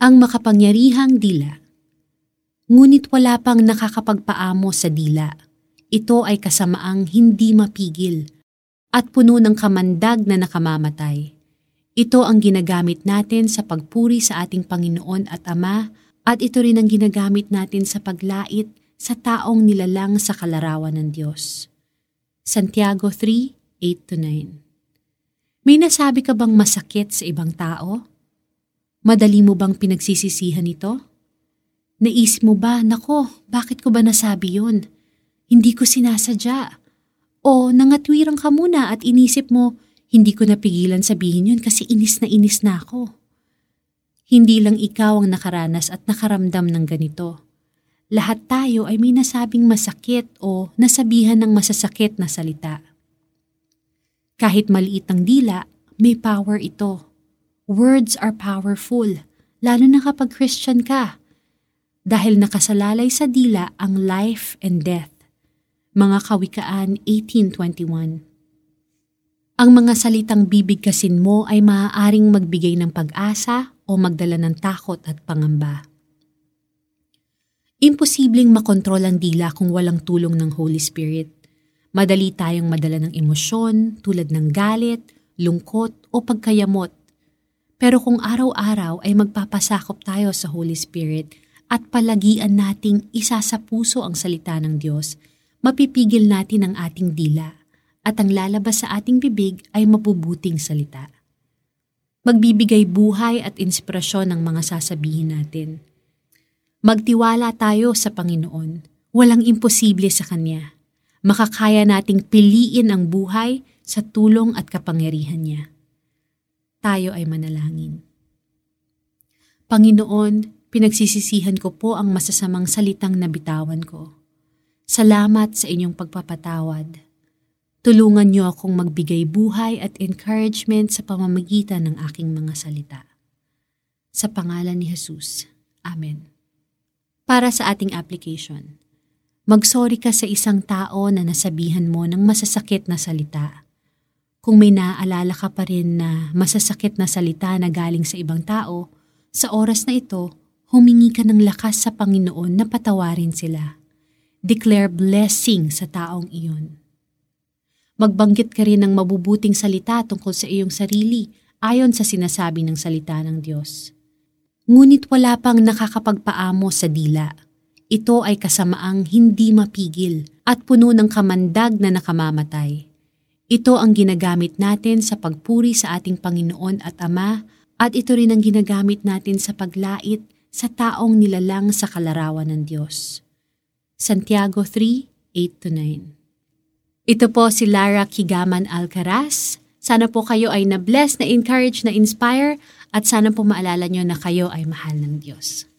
Ang makapangyarihang dila. Ngunit wala pang nakakapagpaamo sa dila. Ito ay kasamaang hindi mapigil at puno ng kamandag na nakamamatay. Ito ang ginagamit natin sa pagpuri sa ating Panginoon at Ama at ito rin ang ginagamit natin sa paglait sa taong nilalang sa kalarawan ng Diyos. Santiago 3:8-9 May nasabi ka bang masakit sa ibang tao? Madali mo bang pinagsisisihan ito? Naisip mo ba, nako, bakit ko ba nasabi yun? Hindi ko sinasadya. O nangatwirang ka muna at inisip mo, hindi ko napigilan sabihin yun kasi inis na inis na ako. Hindi lang ikaw ang nakaranas at nakaramdam ng ganito. Lahat tayo ay may nasabing masakit o nasabihan ng masasakit na salita. Kahit maliit ang dila, may power ito Words are powerful, lalo na kapag Christian ka. Dahil nakasalalay sa dila ang life and death. Mga Kawikaan 18.21 Ang mga salitang bibigkasin mo ay maaaring magbigay ng pag-asa o magdala ng takot at pangamba. Imposibleng makontrol ang dila kung walang tulong ng Holy Spirit. Madali tayong madala ng emosyon tulad ng galit, lungkot o pagkayamot pero kung araw-araw ay magpapasakop tayo sa Holy Spirit at palagian nating isa sa puso ang salita ng Diyos, mapipigil natin ang ating dila at ang lalabas sa ating bibig ay mabubuting salita. Magbibigay buhay at inspirasyon ng mga sasabihin natin. Magtiwala tayo sa Panginoon. Walang imposible sa Kanya. Makakaya nating piliin ang buhay sa tulong at kapangyarihan niya tayo ay manalangin. Panginoon, pinagsisisihan ko po ang masasamang salitang nabitawan ko. Salamat sa inyong pagpapatawad. Tulungan niyo akong magbigay buhay at encouragement sa pamamagitan ng aking mga salita. Sa pangalan ni Jesus. Amen. Para sa ating application, magsorry ka sa isang tao na nasabihan mo ng masasakit na salita kung may naaalala ka pa rin na masasakit na salita na galing sa ibang tao, sa oras na ito, humingi ka ng lakas sa Panginoon na patawarin sila. Declare blessing sa taong iyon. Magbanggit ka rin ng mabubuting salita tungkol sa iyong sarili ayon sa sinasabi ng salita ng Diyos. Ngunit wala pang nakakapagpaamo sa dila. Ito ay kasamaang hindi mapigil at puno ng kamandag na nakamamatay ito ang ginagamit natin sa pagpuri sa ating Panginoon at Ama at ito rin ang ginagamit natin sa paglait sa taong nilalang sa kalarawan ng Diyos. Santiago 3:8-9 Ito po si Lara Kigaman Alcaraz. Sana po kayo ay na-bless, na-encourage, na-inspire at sana po maalala nyo na kayo ay mahal ng Diyos.